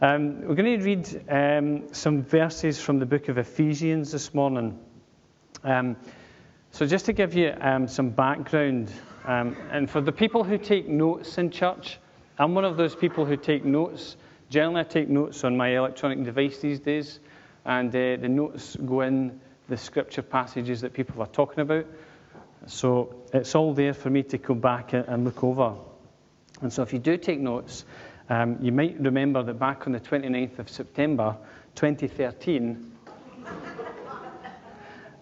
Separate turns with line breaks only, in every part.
Um, we're going to read um, some verses from the book of Ephesians this morning. Um, so, just to give you um, some background, um, and for the people who take notes in church, I'm one of those people who take notes. Generally, I take notes on my electronic device these days, and uh, the notes go in the scripture passages that people are talking about. So, it's all there for me to come back and look over. And so, if you do take notes, um, you might remember that back on the 29th of September 2013,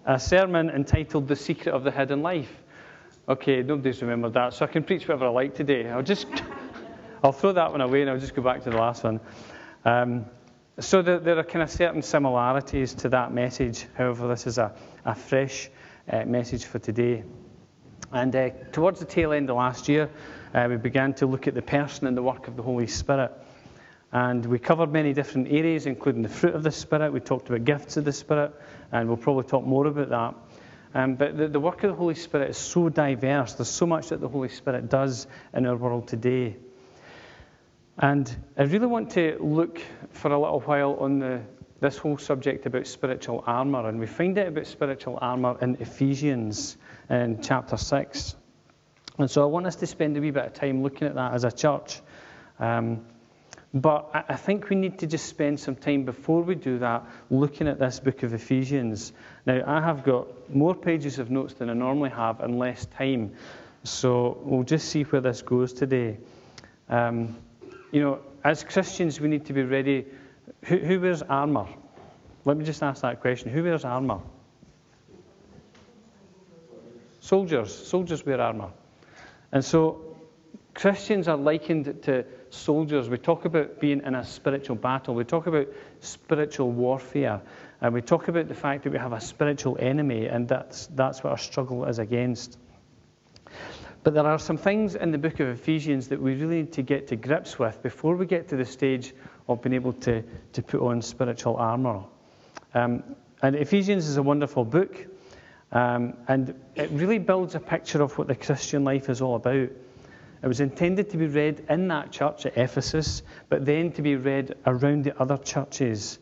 a sermon entitled The Secret of the Hidden Life. Okay, nobody's remembered that, so I can preach whatever I like today. I'll just, I'll throw that one away and I'll just go back to the last one. Um, so there, there, are kind of certain similarities to that message. However, this is a, a fresh uh, message for today. And uh, towards the tail end of last year, uh, we began to look at the person and the work of the Holy Spirit. And we covered many different areas, including the fruit of the Spirit. We talked about gifts of the Spirit, and we'll probably talk more about that. Um, but the, the, work of the Holy Spirit is so diverse. There's so much that the Holy Spirit does in our world today. And I really want to look for a little while on the, this whole subject about spiritual armour. And we find out about spiritual armour in Ephesians in chapter 6. And so I want us to spend a wee bit of time looking at that as a church. Um, but I think we need to just spend some time before we do that looking at this book of Ephesians. Now, I have got more pages of notes than I normally have and less time. So we'll just see where this goes today. Um, you know, as Christians, we need to be ready. Who, who wears armour? Let me just ask that question. Who wears armour? Soldiers. Soldiers wear armour. And so Christians are likened to soldiers. We talk about being in a spiritual battle. We talk about spiritual warfare. And we talk about the fact that we have a spiritual enemy, and that's, that's what our struggle is against. But there are some things in the book of Ephesians that we really need to get to grips with before we get to the stage of being able to, to put on spiritual armour. Um, and Ephesians is a wonderful book. Um, and it really builds a picture of what the Christian life is all about. It was intended to be read in that church at Ephesus, but then to be read around the other churches.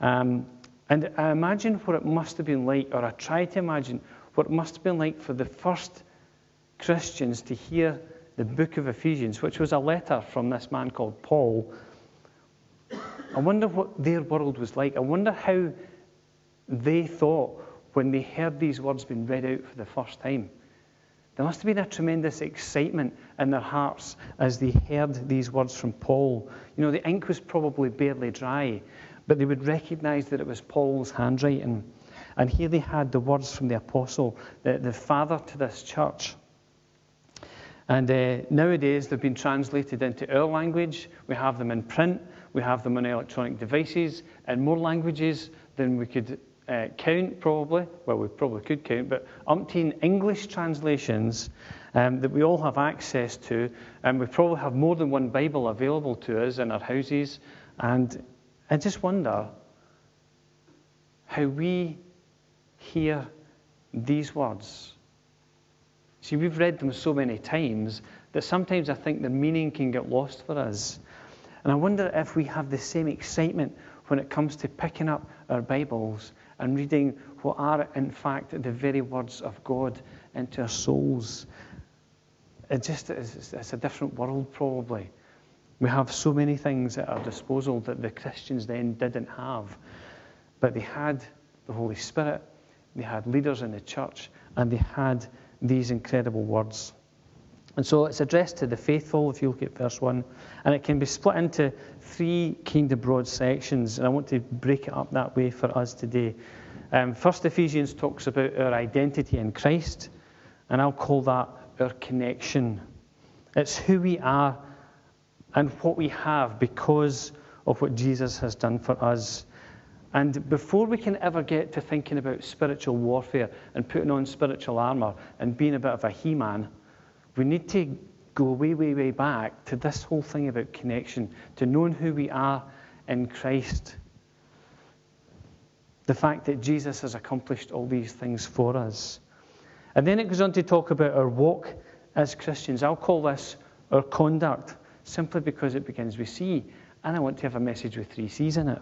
Um, and I imagine what it must have been like, or I try to imagine what it must have been like for the first Christians to hear the book of Ephesians, which was a letter from this man called Paul. I wonder what their world was like. I wonder how they thought when they heard these words being read out for the first time. There must have been a tremendous excitement in their hearts as they heard these words from Paul. You know, the ink was probably barely dry, but they would recognize that it was Paul's handwriting. And here they had the words from the apostle, the, the father to this church. And uh, nowadays they've been translated into our language. We have them in print, we have them on electronic devices, in more languages than we could uh, count probably, well, we probably could count, but umpteen English translations um, that we all have access to, and we probably have more than one Bible available to us in our houses. And I just wonder how we hear these words. See, we've read them so many times that sometimes I think the meaning can get lost for us. And I wonder if we have the same excitement when it comes to picking up our Bibles and reading what are, in fact, the very words of God into our souls. It just is, it's a different world, probably. We have so many things at our disposal that the Christians then didn't have. But they had the Holy Spirit, they had leaders in the church, and they had these incredible words. And so it's addressed to the faithful, if you look at verse 1. And it can be split into three kind of broad sections. And I want to break it up that way for us today. Um, First Ephesians talks about our identity in Christ. And I'll call that our connection. It's who we are and what we have because of what Jesus has done for us. And before we can ever get to thinking about spiritual warfare and putting on spiritual armour and being a bit of a he man, we need to go way, way, way back to this whole thing about connection, to knowing who we are in Christ. The fact that Jesus has accomplished all these things for us. And then it goes on to talk about our walk as Christians. I'll call this our conduct, simply because it begins with C. and I want to have a message with three C's in it.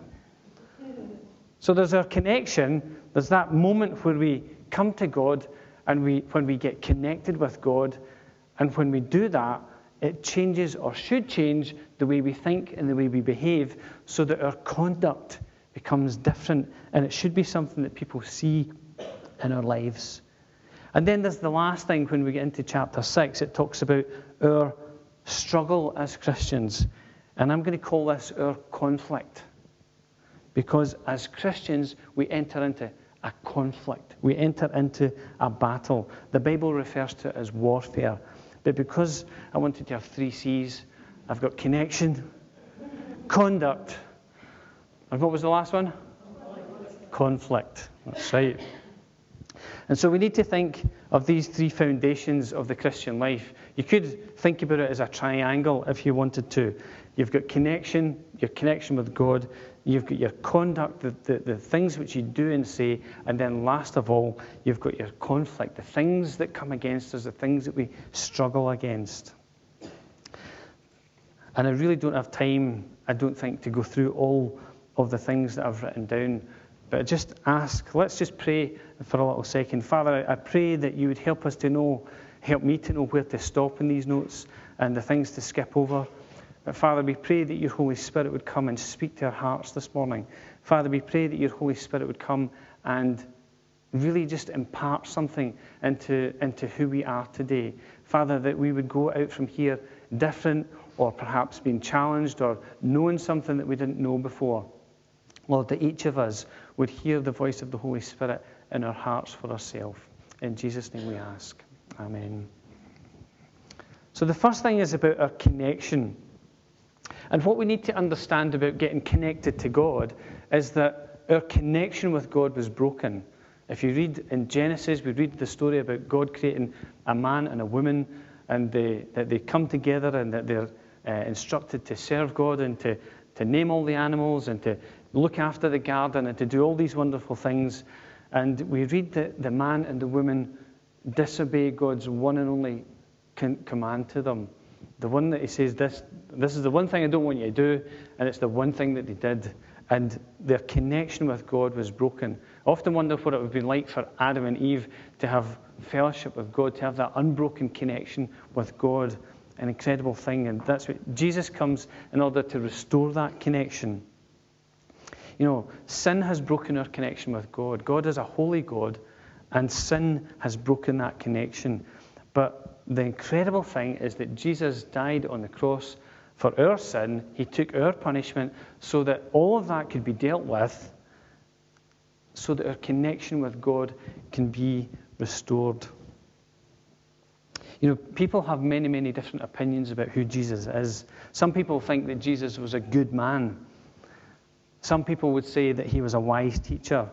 So there's our connection. There's that moment where we come to God and we, when we get connected with God. And when we do that, it changes or should change the way we think and the way we behave so that our conduct becomes different. And it should be something that people see in our lives. And then there's the last thing when we get into chapter 6, it talks about our struggle as Christians. And I'm going to call this our conflict. Because as Christians, we enter into a conflict, we enter into a battle. The Bible refers to it as warfare. But because I wanted to have three C's, I've got connection, conduct, and what was the last one? Conflict. That's right. And so we need to think of these three foundations of the Christian life. You could think about it as a triangle if you wanted to. You've got connection, your connection with God, you've got your conduct, the, the, the, things which you do and say, and then last of all, you've got your conflict, the things that come against us, the things that we struggle against. And I really don't have time, I don't think, to go through all of the things that I've written down. But just ask, let's just pray for a little second. Father, I pray that you would help us to know, help me to know where to stop in these notes and the things to skip over. But Father, we pray that your Holy Spirit would come and speak to our hearts this morning. Father, we pray that your Holy Spirit would come and really just impart something into, into who we are today. Father, that we would go out from here different or perhaps being challenged or knowing something that we didn't know before. Lord, that each of us would hear the voice of the Holy Spirit in our hearts for ourselves. In Jesus' name we ask. Amen. So the first thing is about our connection. And what we need to understand about getting connected to God is that our connection with God was broken. If you read in Genesis, we read the story about God creating a man and a woman, and they, that they come together and that they're uh, instructed to serve God and to, to name all the animals and to look after the garden and to do all these wonderful things. And we read that the man and the woman disobey God's one and only command to them. The one that he says, this, this is the one thing I don't want you to do, and it's the one thing that they did. And their connection with God was broken. I often wonder what it would have been like for Adam and Eve to have fellowship with God, to have that unbroken connection with God. An incredible thing. And that's what Jesus comes in order to restore that connection. You know, sin has broken our connection with God. God is a holy God, and sin has broken that connection. But the incredible thing is that Jesus died on the cross for our sin. He took our punishment so that all of that could be dealt with, so that our connection with God can be restored. You know, people have many, many different opinions about who Jesus is. Some people think that Jesus was a good man. Some people would say that he was a wise teacher.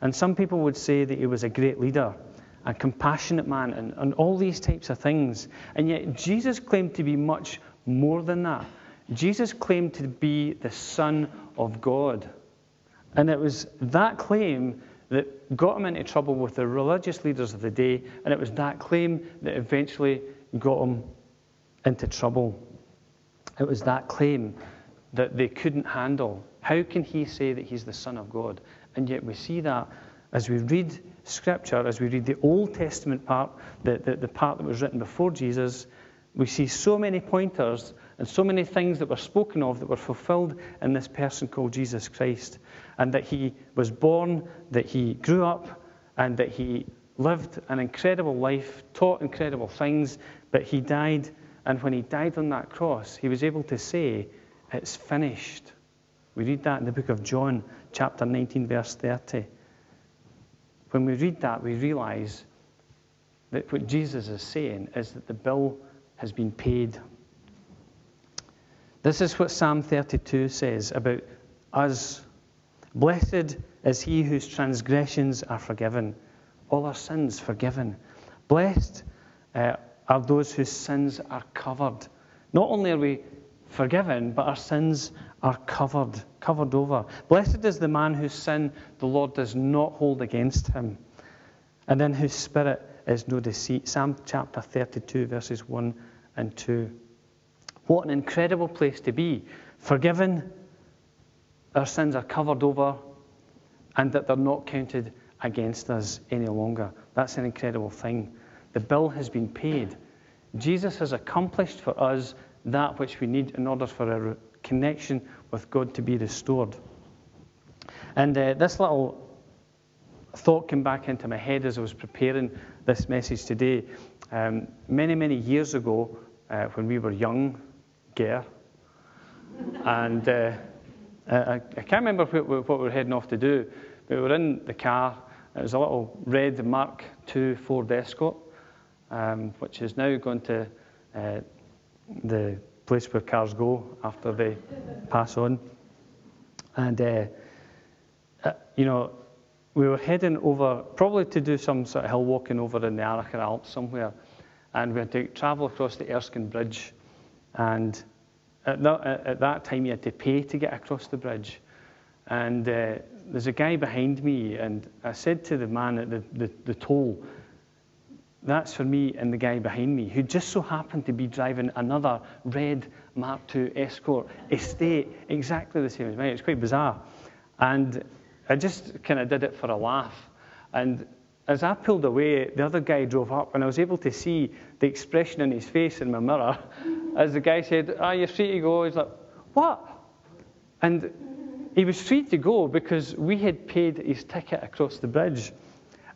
And some people would say that he was a great leader, a compassionate man, and, and all these types of things. And yet, Jesus claimed to be much more than that. Jesus claimed to be the Son of God. And it was that claim that got him into trouble with the religious leaders of the day, and it was that claim that eventually got him into trouble. It was that claim that they couldn't handle. How can he say that he's the Son of God? And yet we see that as we read Scripture, as we read the Old Testament part, the, the, the part that was written before Jesus, we see so many pointers and so many things that were spoken of that were fulfilled in this person called Jesus Christ. And that he was born, that he grew up, and that he lived an incredible life, taught incredible things, but he died. And when he died on that cross, he was able to say, It's finished. We read that in the book of John, chapter 19, verse 30. When we read that, we realize that what Jesus is saying is that the bill has been paid. This is what Psalm 32 says about us. Blessed is he whose transgressions are forgiven, all our sins forgiven. Blessed uh, are those whose sins are covered. Not only are we forgiven, but our sins are covered, covered over. Blessed is the man whose sin the Lord does not hold against him, and in whose spirit is no deceit. Psalm chapter 32, verses 1 and 2. What an incredible place to be forgiven, our sins are covered over, and that they're not counted against us any longer. That's an incredible thing. The bill has been paid. Jesus has accomplished for us that which we need in order for our connection with God to be restored. And uh, this little thought came back into my head as I was preparing this message today. Um, many, many years ago, uh, when we were young, Gare, and uh, I, I, can't remember what, what, we were heading off to do, but we were in the car. It was a little red Mark II Ford Escort, um, which is now gone to uh, the place where cars go after they pass on. And, uh, uh, you know, we were heading over, probably to do some sort of hill walking over in the Arrochar Alps somewhere. And we had to travel across the Erskine Bridge. And at that, at that time, you had to pay to get across the bridge. And uh, there's a guy behind me, and I said to the man at the, the, the toll, that's for me and the guy behind me, who just so happened to be driving another red Mark II Escort estate, exactly the same as mine. It's quite bizarre. And I just kind of did it for a laugh. And as I pulled away, the other guy drove up, and I was able to see the expression in his face in my mirror as the guy said, Ah, you're free to go. He's like, What? And he was free to go because we had paid his ticket across the bridge.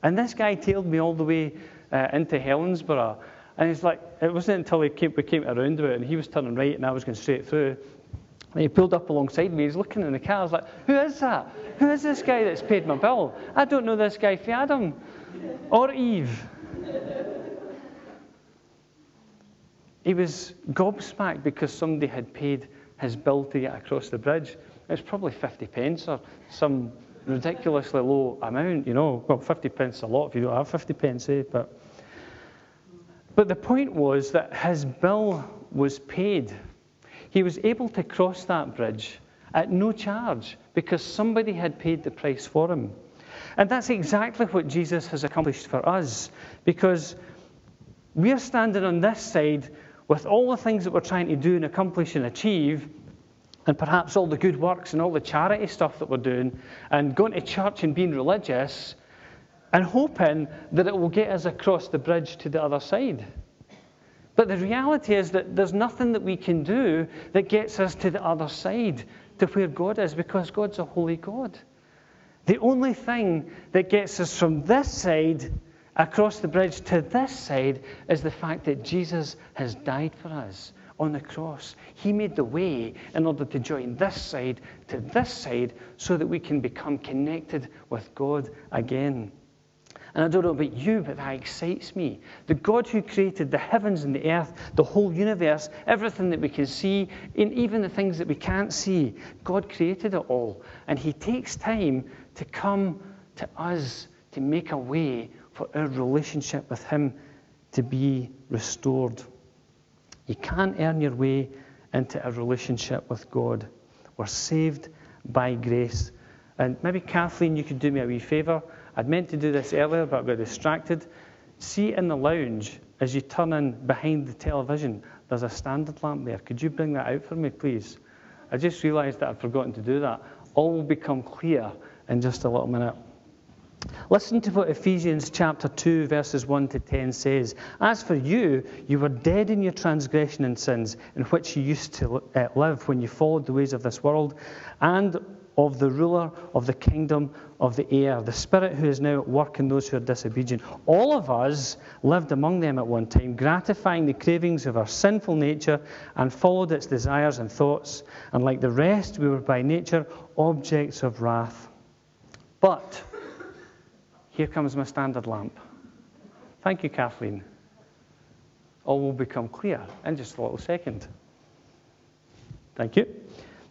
And this guy tailed me all the way uh, into Helensburgh. And he's like, it wasn't until we came, we came to a roundabout and he was turning right and I was going straight through. And he pulled up alongside me. He's looking in the car. I was like, who is that? Who is this guy that's paid my bill? I don't know this guy for Adam or Eve. He was gobsmacked because somebody had paid his bill to get across the bridge. It was probably 50 pence or some ridiculously low amount, you know. Well, 50 pence is a lot if you don't have 50 pence, eh? But, but the point was that his bill was paid. He was able to cross that bridge at no charge because somebody had paid the price for him. And that's exactly what Jesus has accomplished for us because we're standing on this side with all the things that we're trying to do and accomplish and achieve, and perhaps all the good works and all the charity stuff that we're doing, and going to church and being religious, and hoping that it will get us across the bridge to the other side. But the reality is that there's nothing that we can do that gets us to the other side, to where God is, because God's a holy God. The only thing that gets us from this side across the bridge to this side is the fact that Jesus has died for us on the cross. He made the way in order to join this side to this side so that we can become connected with God again. And I don't know about you, but that excites me. The God who created the heavens and the earth, the whole universe, everything that we can see, and even the things that we can't see, God created it all. And He takes time to come to us to make a way for our relationship with Him to be restored. You can't earn your way into a relationship with God. We're saved by grace. And maybe, Kathleen, you could do me a wee favour. I'd meant to do this earlier, but I got distracted. See in the lounge, as you turn in behind the television, there's a standard lamp there. Could you bring that out for me, please? I just realised that I'd forgotten to do that. All will become clear in just a little minute. Listen to what Ephesians chapter 2, verses 1 to 10 says. As for you, you were dead in your transgression and sins, in which you used to uh, live when you followed the ways of this world, and of the ruler of the kingdom of the air, the spirit who is now at work in those who are disobedient. All of us lived among them at one time, gratifying the cravings of our sinful nature and followed its desires and thoughts. And like the rest, we were by nature objects of wrath. But here comes my standard lamp. Thank you, Kathleen. All will become clear in just a little second. Thank you.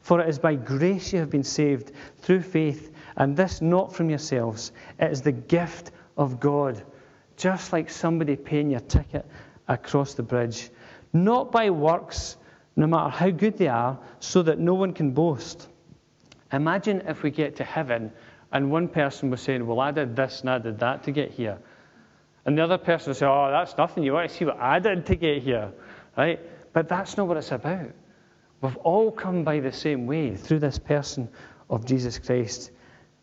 For it is by grace you have been saved through faith, and this not from yourselves. It is the gift of God, just like somebody paying your ticket across the bridge. Not by works, no matter how good they are, so that no one can boast. Imagine if we get to heaven and one person was saying, Well, I did this and I did that to get here. And the other person would say, Oh, that's nothing. You want to see what I did to get here. Right? But that's not what it's about. We've all come by the same way through this person of Jesus Christ.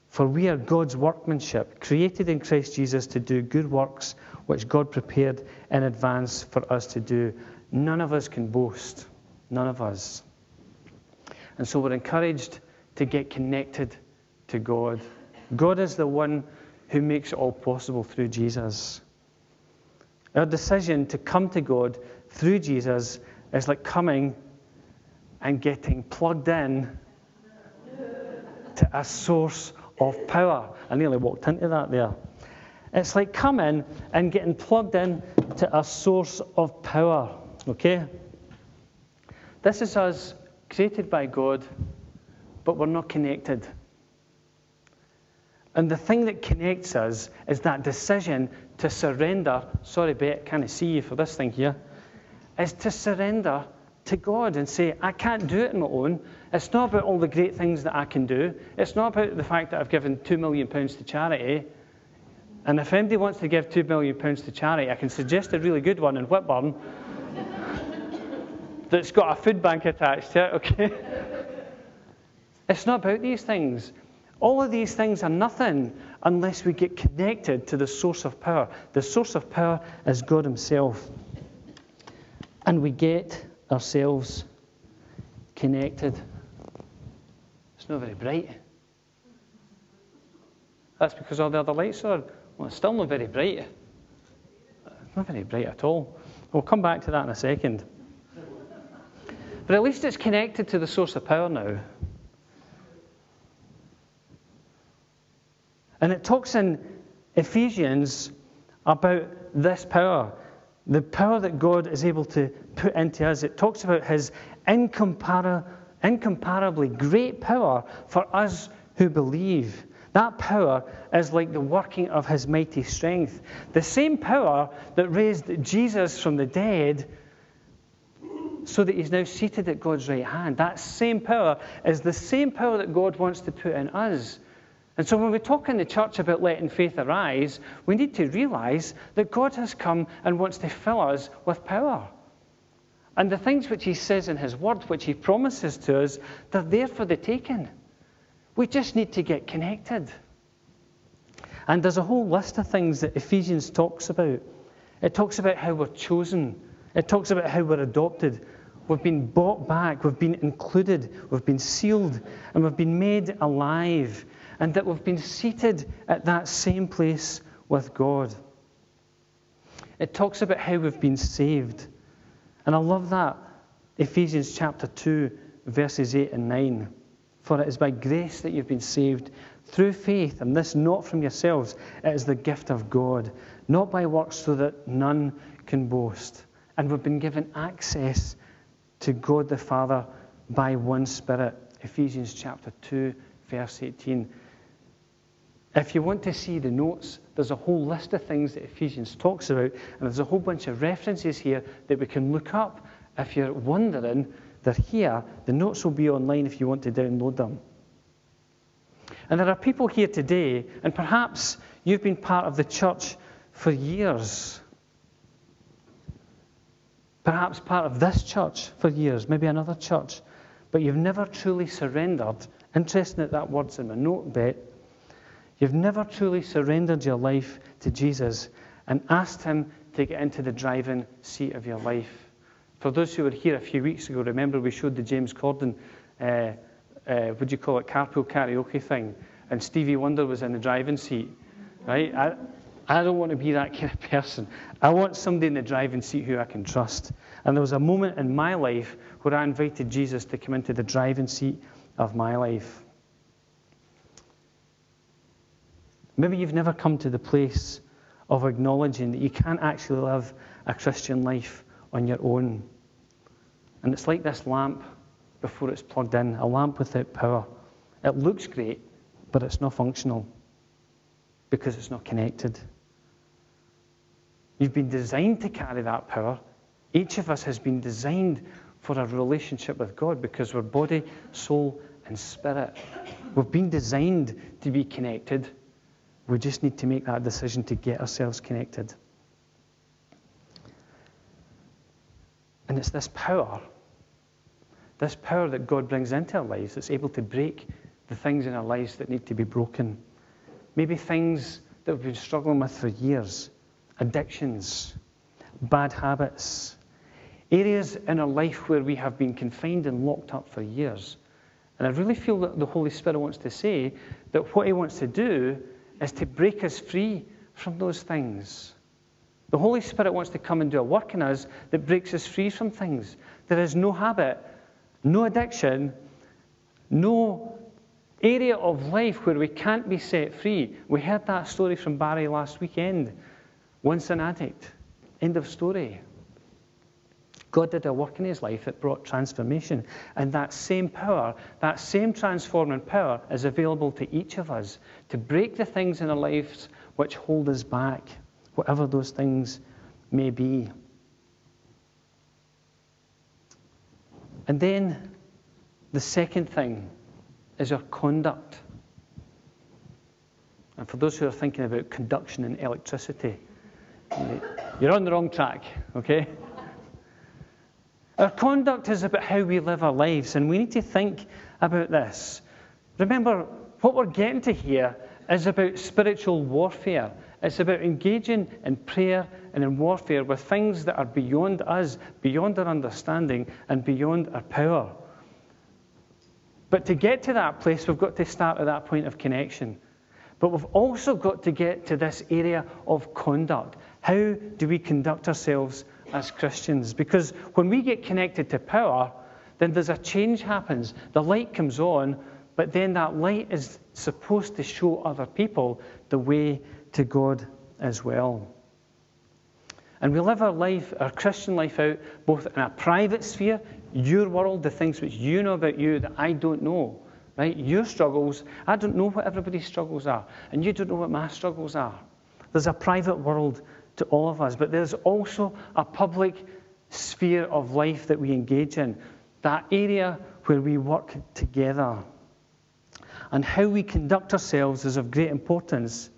For we are God's workmanship, created in Christ Jesus to do good works which God prepared in advance for us to do. None of us can boast. None of us. And so we're encouraged to get connected to God. God is the one who makes it all possible through Jesus. Our decision to come to God through Jesus is like coming and getting plugged in to a source of power. I nearly walked into that there. It's like coming and getting plugged in to a source of power. Okay? This is us created by God, but we're not connected. And the thing that connects us is that decision to surrender. Sorry, Bet, can't I see you for this thing here? Is to surrender to God and say, I can't do it on my own. It's not about all the great things that I can do. It's not about the fact that I've given £2 million to charity. And if anybody wants to give £2 million to charity, I can suggest a really good one in Whitburn that's got a food bank attached to it, okay? it's not about these things. All of these things are nothing unless we get connected to the source of power. The source of power is God Himself. And we get ourselves connected. It's not very bright. That's because all the other lights are. Well, it's still not very bright. Not very bright at all. We'll come back to that in a second. But at least it's connected to the source of power now. And it talks in Ephesians about this power the power that God is able to put into us. It talks about his incompar- incomparably great power for us who believe. That power is like the working of his mighty strength. The same power that raised Jesus from the dead so that he's now seated at God's right hand. That same power is the same power that God wants to put in us. And so when we talk in the church about letting faith arise, we need to realize that God has come and wants to fill us with power. And the things which He says in His Word, which He promises to us, they're there for the taking. We just need to get connected. And there's a whole list of things that Ephesians talks about. It talks about how we're chosen, it talks about how we're adopted. We've been bought back, we've been included, we've been sealed, and we've been made alive and that we've been seated at that same place with God. It talks about how we've been saved. And I love that. Ephesians chapter 2, verses 8 and 9. For it is by grace that you've been saved through faith, and this not from yourselves. It is the gift of God, not by works, so that none can boast. And we've been given access to God the Father by one Spirit. Ephesians chapter 2, verse 18. If you want to see the notes, there's a whole list of things that Ephesians talks about, and there's a whole bunch of references here that we can look up. If you're wondering, they're here. The notes will be online if you want to download them. And there are people here today, and perhaps you've been part of the church for years. Perhaps part of this church for years, maybe another church, but you've never truly surrendered. Interesting that that word's in my note bit You've never truly surrendered your life to Jesus and asked Him to get into the driving seat of your life. For those who were here a few weeks ago, remember we showed the James Corden, uh, uh, would you call it, carpool karaoke thing, and Stevie Wonder was in the driving seat, right? I, I don't want to be that kind of person. I want somebody in the driving seat who I can trust. And there was a moment in my life where I invited Jesus to come into the driving seat of my life. Maybe you've never come to the place of acknowledging that you can't actually live a Christian life on your own. And it's like this lamp before it's plugged in, a lamp without power. It looks great, but it's not functional because it's not connected. You've been designed to carry that power. Each of us has been designed for a relationship with God because we're body, soul, and spirit. We've been designed to be connected. We just need to make that decision to get ourselves connected. And it's this power, this power that God brings into our lives that's able to break the things in our lives that need to be broken. Maybe things that we've been struggling with for years addictions, bad habits, areas in our life where we have been confined and locked up for years. And I really feel that the Holy Spirit wants to say that what He wants to do is to break us free from those things. The Holy Spirit wants to come and do a work in us that breaks us free from things. There is no habit, no addiction, no area of life where we can't be set free. We heard that story from Barry last weekend. Once an addict. End of story. God did a work in his life that brought transformation. And that same power, that same transforming power, is available to each of us to break the things in our lives which hold us back, whatever those things may be. And then the second thing is our conduct. And for those who are thinking about conduction and electricity, you're on the wrong track, okay? Our conduct is about how we live our lives, and we need to think about this. Remember, what we're getting to here is about spiritual warfare. It's about engaging in prayer and in warfare with things that are beyond us, beyond our understanding, and beyond our power. But to get to that place, we've got to start at that point of connection. But we've also got to get to this area of conduct. How do we conduct ourselves as Christians? Because when we get connected to power, then there's a change happens. The light comes on, but then that light is supposed to show other people the way to God as well. And we live our life, our Christian life out, both in a private sphere, your world, the things which you know about you that I don't know, right? Your struggles, I don't know what everybody's struggles are, and you don't know what my struggles are. There's a private world to all of us, but there's also a public sphere of life that we engage in, that area where we work together. And how we conduct ourselves is of great importance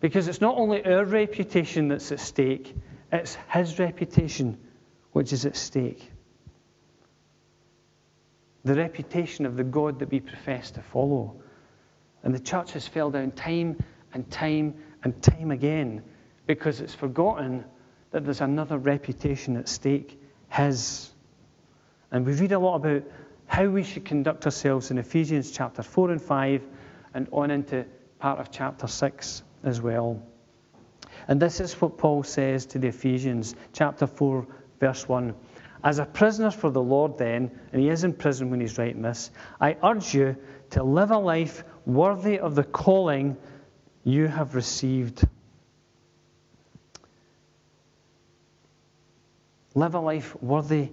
because it's not only our reputation that's at stake, it's his reputation which is at stake. The reputation of the God that we profess to follow. And the church has fell down time and time and time again because it's forgotten that there's another reputation at stake his. And we read a lot about how we should conduct ourselves in Ephesians chapter 4 and 5 and on into part of chapter 6 as well. And this is what Paul says to the Ephesians, chapter 4, verse 1. As a prisoner for the Lord, then, and he is in prison when he's writing this, I urge you to live a life worthy of the calling you have received. Live a life worthy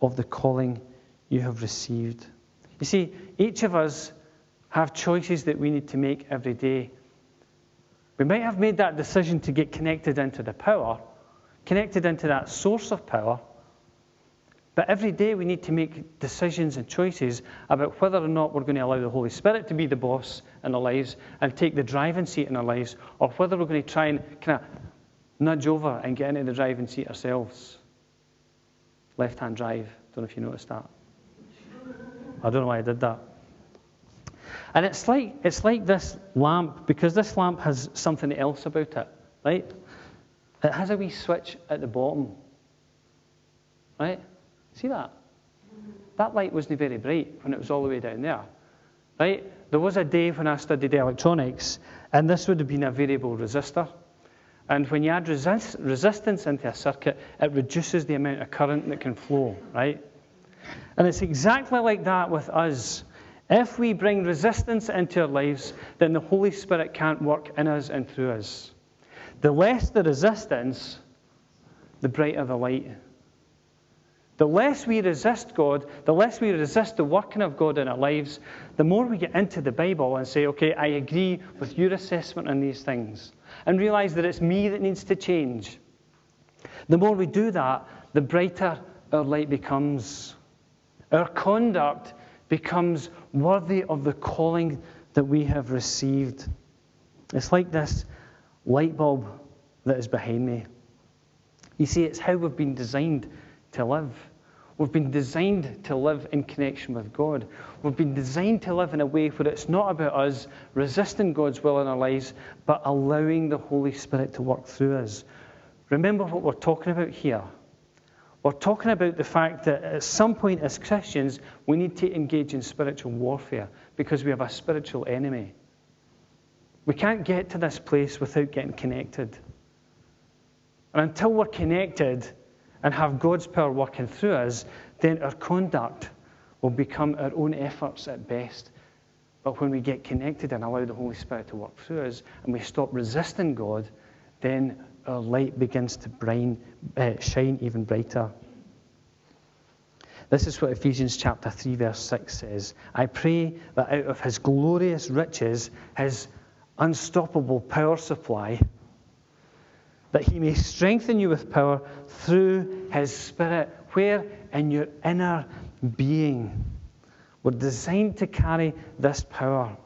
of the calling you have received. You see, each of us have choices that we need to make every day we might have made that decision to get connected into the power, connected into that source of power. But every day we need to make decisions and choices about whether or not we're going to allow the Holy Spirit to be the boss in our lives and take the driving seat in our lives, or whether we're going to try and kind of nudge over and get into the driving seat ourselves. Left hand drive. Don't know if you noticed that. I don't know why I did that. And it's like, it's like this lamp, because this lamp has something else about it, right? It has a wee switch at the bottom, right? See that? That light wasn't very bright when it was all the way down there, right? There was a day when I studied electronics, and this would have been a variable resistor. And when you add resist- resistance into a circuit, it reduces the amount of current that can flow, right? And it's exactly like that with us. If we bring resistance into our lives, then the Holy Spirit can't work in us and through us. The less the resistance, the brighter the light. The less we resist God, the less we resist the working of God in our lives, the more we get into the Bible and say, okay, I agree with your assessment on these things, and realize that it's me that needs to change. The more we do that, the brighter our light becomes. Our conduct becomes worthy of the calling that we have received. It's like this light bulb that is behind me. You see, it's how we've been designed to live. We've been designed to live in connection with God. We've been designed to live in a way where it's not about us resisting God's will in our lives, but allowing the Holy Spirit to work through us. Remember what we're talking about here. We're talking about the fact that at some point as Christians, we need to engage in spiritual warfare because we have a spiritual enemy. We can't get to this place without getting connected. And until we're connected, and have God's power working through us, then our conduct will become our own efforts at best. But when we get connected and allow the Holy Spirit to work through us and we stop resisting God, then our light begins to uh, shine even brighter. This is what Ephesians chapter 3, verse 6 says. I pray that out of his glorious riches, his unstoppable power supply, that he may strengthen you with power through his Spirit, where in your inner being. We're designed to carry this power.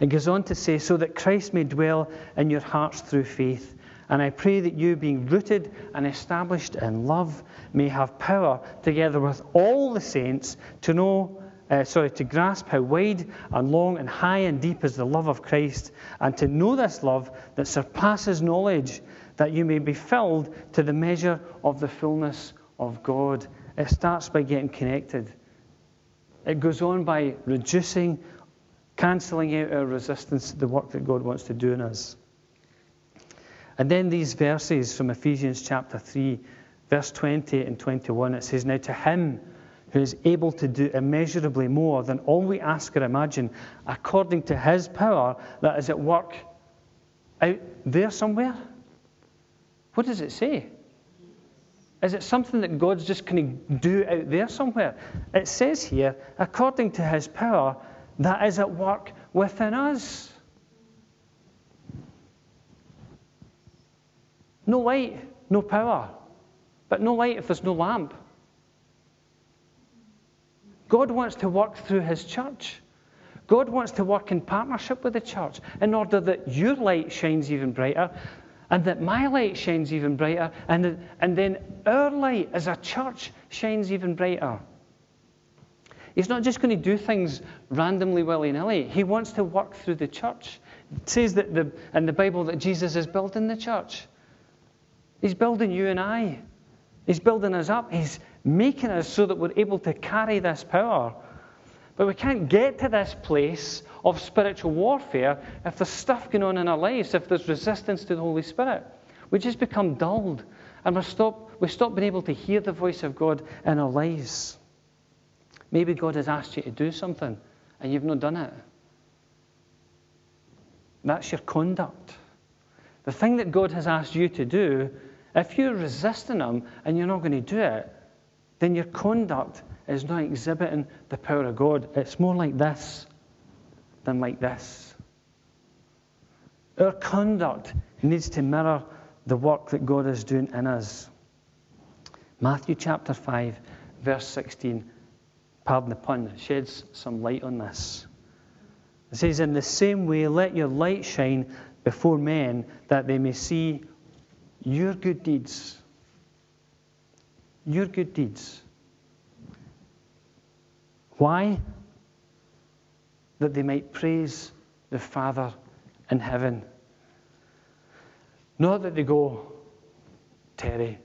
It goes on to say, so that Christ may dwell in your hearts through faith. And I pray that you, being rooted and established in love, may have power, together with all the saints, to know uh, sorry, to grasp how wide and long and high and deep is the love of Christ, and to know this love that surpasses knowledge, that you may be filled to the measure of the fullness of God. It starts by getting connected. It goes on by reducing, cancelling out our resistance to the work that God wants to do in us. And then these verses from Ephesians chapter 3, verse 20 and 21, it says, Now to him who is able to do immeasurably more than all we ask or imagine, according to his power that is at work out there somewhere? What does it say? Is it something that God's just going to do out there somewhere? It says here, according to his power that is at work within us. No light, no power. But no light if there's no lamp. God wants to work through His church. God wants to work in partnership with the church in order that your light shines even brighter and that my light shines even brighter and, and then our light as a church shines even brighter. He's not just going to do things randomly willy nilly. He wants to work through the church. It says that the, in the Bible that Jesus is building the church. He's building you and I. He's building us up. He's making us so that we're able to carry this power. But we can't get to this place of spiritual warfare if there's stuff going on in our lives, if there's resistance to the Holy Spirit. We just become dulled and we stop, we stop being able to hear the voice of God in our lives. Maybe God has asked you to do something and you've not done it. That's your conduct. The thing that God has asked you to do, if you're resisting Him and you're not going to do it, then your conduct is not exhibiting the power of God. It's more like this than like this. Our conduct needs to mirror the work that God is doing in us. Matthew chapter 5, verse 16, pardon the pun, sheds some light on this. It says, In the same way, let your light shine before men that they may see your good deeds your good deeds. Why? That they might praise the Father in heaven. Not that they go, Terry,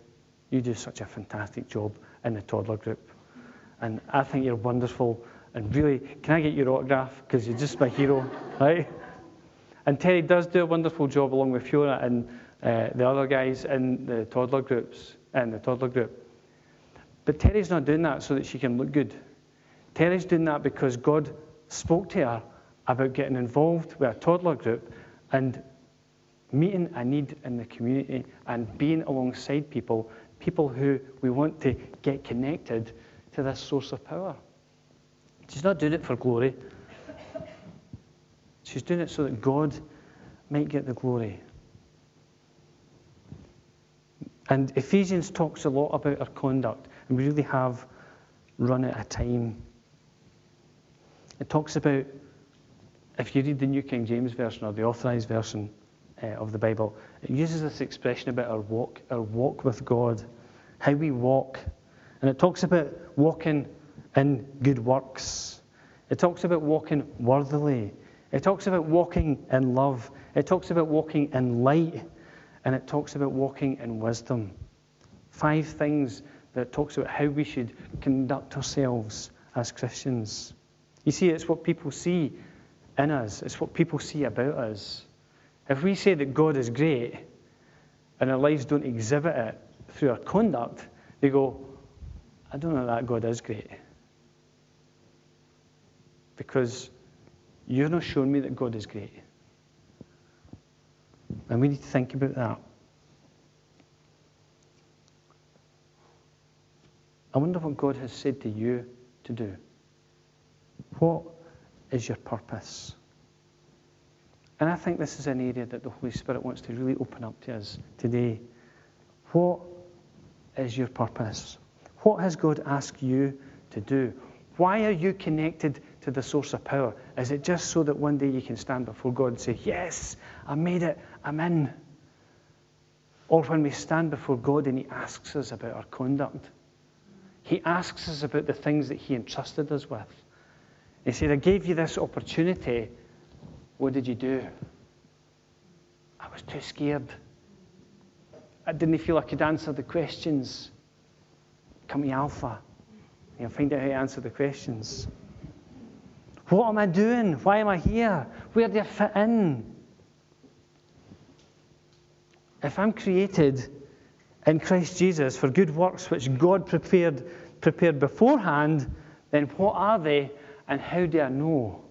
you do such a fantastic job in the toddler group. And I think you're wonderful. And really, can I get your autograph? Because you're just my hero, right? And Terry does do a wonderful job along with Fiona and uh, the other guys in the toddler groups, in the toddler group. But Terry's not doing that so that she can look good. Terry's doing that because God spoke to her about getting involved with a toddler group and meeting a need in the community and being alongside people people who we want to get connected to this source of power. She's not doing it for glory. She's doing it so that God might get the glory. And Ephesians talks a lot about our conduct, and we really have run out of time. It talks about, if you read the New King James Version or the Authorized Version uh, of the Bible, it uses this expression about our walk, our walk with God, how we walk. And it talks about walking in good works. It talks about walking worthily. It talks about walking in love. It talks about walking in light. And it talks about walking in wisdom. Five things that talks about how we should conduct ourselves as Christians. You see, it's what people see in us, it's what people see about us. If we say that God is great and our lives don't exhibit it through our conduct, they go, I don't know that God is great. Because you're not showing me that God is great. And we need to think about that. I wonder what God has said to you to do. What is your purpose? And I think this is an area that the Holy Spirit wants to really open up to us today. What is your purpose? What has God asked you to do? Why are you connected to the source of power? Is it just so that one day you can stand before God and say, Yes, I made it, I'm in? Or when we stand before God and He asks us about our conduct, He asks us about the things that He entrusted us with. He said, I gave you this opportunity. What did you do? I was too scared. I didn't feel I could answer the questions. Come Alpha. You'll find out how to answer the questions. What am I doing? Why am I here? Where do I fit in? If I'm created in Christ Jesus for good works which God prepared, prepared beforehand, then what are they and how do I know?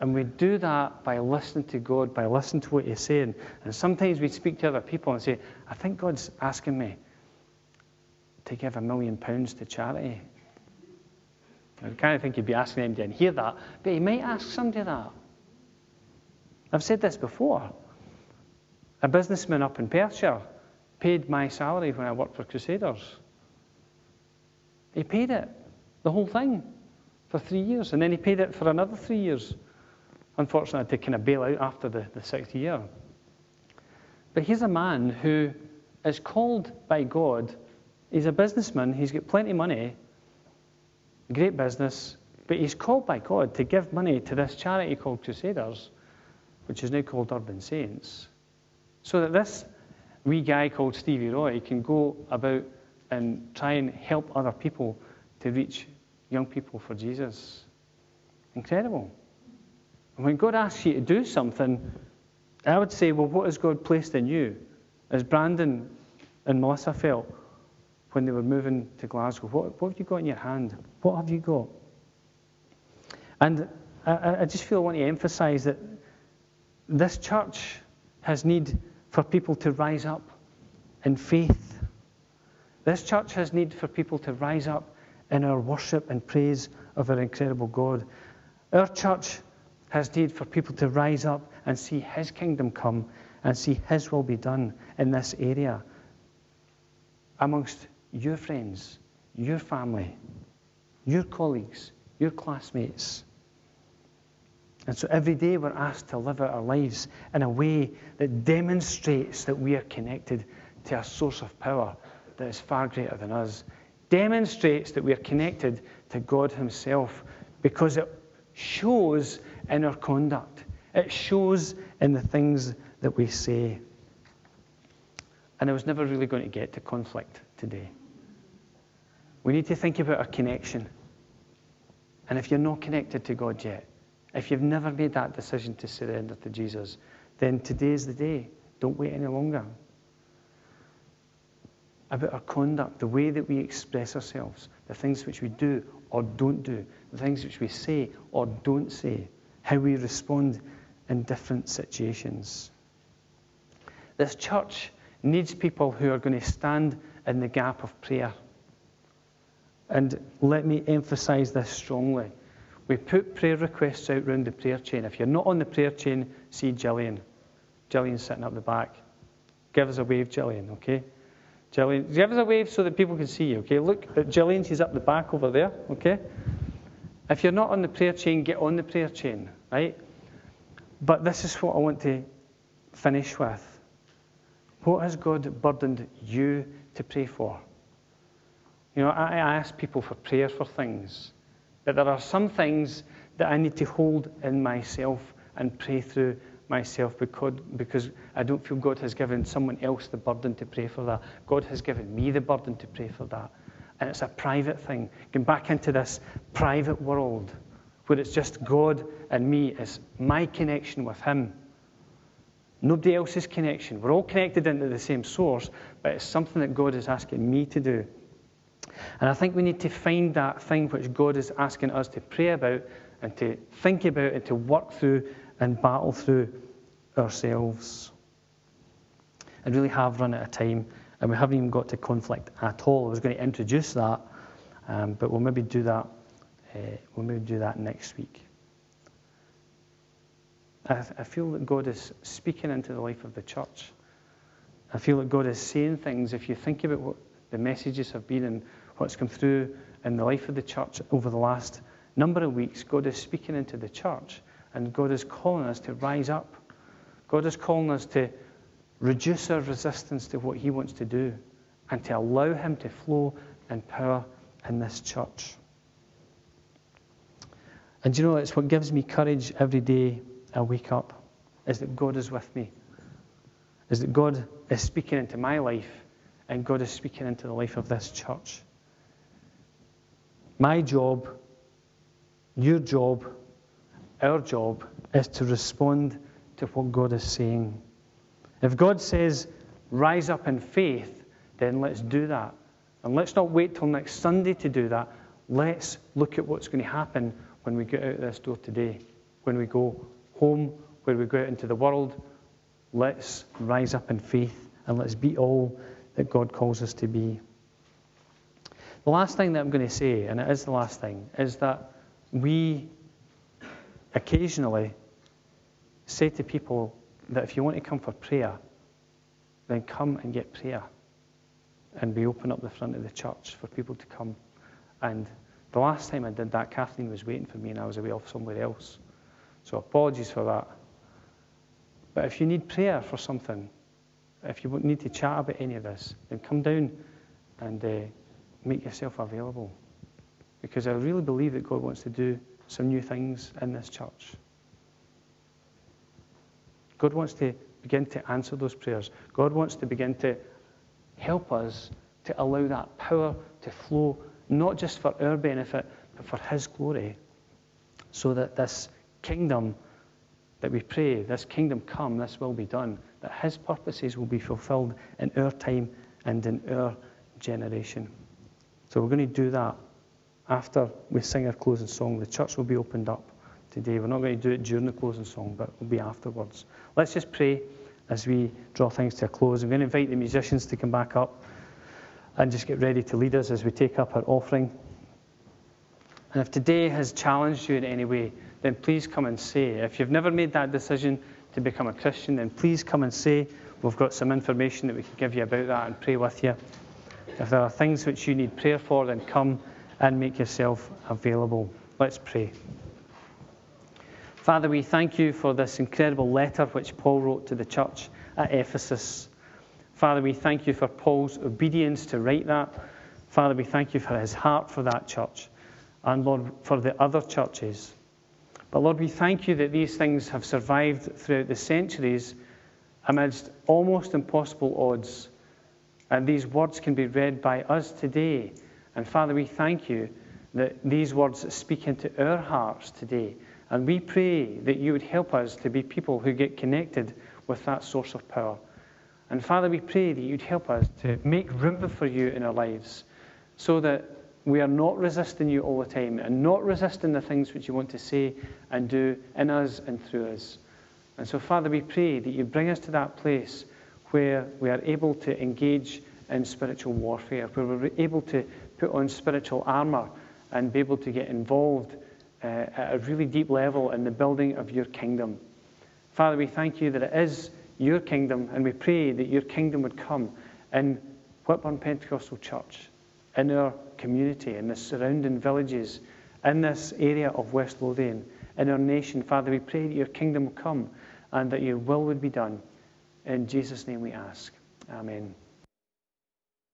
And we do that by listening to God, by listening to what He's saying. And sometimes we speak to other people and say, I think God's asking me to give a million pounds to charity. I kind of think he'd be asking them to hear that, but he might ask somebody that. I've said this before. A businessman up in Perthshire paid my salary when I worked for Crusaders. He paid it, the whole thing, for three years, and then he paid it for another three years. Unfortunately, I had to kind of bail out after the, the sixth year. But he's a man who is called by God. He's a businessman, he's got plenty of money, great business, but he's called by God to give money to this charity called Crusaders, which is now called Urban Saints, so that this wee guy called Stevie Roy can go about and try and help other people to reach young people for Jesus. Incredible. And when God asks you to do something, I would say, well, what has God placed in you? As Brandon and Melissa felt, when they were moving to Glasgow. What, what have you got in your hand? What have you got? And I, I just feel I want to emphasize that this church has need for people to rise up in faith. This church has need for people to rise up in our worship and praise of our incredible God. Our church has need for people to rise up and see His kingdom come and see His will be done in this area amongst your friends, your family, your colleagues, your classmates. And so every day we're asked to live out our lives in a way that demonstrates that we are connected to a source of power that is far greater than us. Demonstrates that we are connected to God Himself because it shows in our conduct, it shows in the things that we say. And I was never really going to get to conflict today. We need to think about our connection. And if you're not connected to God yet, if you've never made that decision to surrender to Jesus, then today is the day. Don't wait any longer. About our conduct, the way that we express ourselves, the things which we do or don't do, the things which we say or don't say, how we respond in different situations. This church needs people who are going to stand in the gap of prayer. And let me emphasize this strongly. We put prayer requests out round the prayer chain. If you're not on the prayer chain, see Gillian. Gillian's sitting up the back. Give us a wave, Gillian, okay? Gillian, give us a wave so that people can see you, okay? Look at Gillian, she's up the back over there, okay? If you're not on the prayer chain, get on the prayer chain, right? But this is what I want to finish with. What has God burdened you to pray for? You know, I ask people for prayer for things, but there are some things that I need to hold in myself and pray through myself because, because I don't feel God has given someone else the burden to pray for that. God has given me the burden to pray for that. And it's a private thing. Going back into this private world where it's just God and me, it's my connection with Him. Nobody else's connection. We're all connected into the same source, but it's something that God is asking me to do. And I think we need to find that thing which God is asking us to pray about and to think about and to work through and battle through ourselves. I really have run out of time, and we haven't even got to conflict at all. I was going to introduce that, um, but we'll maybe do that. Uh, we'll maybe do that next week. I, I feel that God is speaking into the life of the church. I feel that God is saying things. If you think about what the messages have been and what's come through in the life of the church over the last number of weeks, God is speaking into the church and God is calling us to rise up. God is calling us to reduce our resistance to what He wants to do and to allow Him to flow in power in this church. And you know, it's what gives me courage every day I wake up, is that God is with me, is that God is speaking into my life and God is speaking into the life of this church. My job, your job, our job is to respond to what God is saying. If God says, rise up in faith, then let's do that. And let's not wait till next Sunday to do that. Let's look at what's going to happen when we get out of this door today. When we go home, when we go out into the world, let's rise up in faith and let's be all that God calls us to be. The last thing that I'm going to say, and it is the last thing, is that we occasionally say to people that if you want to come for prayer, then come and get prayer. And we open up the front of the church for people to come. And the last time I did that, Kathleen was waiting for me and I was away off somewhere else. So apologies for that. But if you need prayer for something, if you need to chat about any of this, then come down and uh, make yourself available. Because I really believe that God wants to do some new things in this church. God wants to begin to answer those prayers. God wants to begin to help us to allow that power to flow, not just for our benefit, but for His glory, so that this kingdom that we pray, this kingdom come, this will be done, that His purposes will be fulfilled in our time and in our generation. So we're going to do that after we sing our closing song, the church will be opened up today. We're not going to do it during the closing song, but it'll be afterwards. Let's just pray as we draw things to a close. I'm going to invite the musicians to come back up and just get ready to lead us as we take up our offering. And if today has challenged you in any way, then please come and say. If you've never made that decision to become a Christian, then please come and say. We've got some information that we can give you about that and pray with you. If there are things which you need prayer for, then come and make yourself available. Let's pray. Father, we thank you for this incredible letter which Paul wrote to the church at Ephesus. Father, we thank you for Paul's obedience to write that. Father, we thank you for his heart for that church and, Lord, for the other churches. But, Lord, we thank you that these things have survived throughout the centuries amidst almost impossible odds. And these words can be read by us today and Father, we thank you that these words speak into our hearts today. And we pray that you would help us to be people who get connected with that source of power. And Father, we pray that you'd help us to make room for you in our lives so that we are not resisting you all the time and not resisting the things which you want to say and do in us and through us. And so, Father, we pray that you bring us to that place where we are able to engage in spiritual warfare, where we're able to put on spiritual armor and be able to get involved uh, at a really deep level in the building of your kingdom. Father, we thank you that it is your kingdom, and we pray that your kingdom would come in Whitburn Pentecostal Church, in our community, in the surrounding villages, in this area of West Lothian, in our nation. Father, we pray that your kingdom will come and that your will would be done. In Jesus' name we ask. Amen.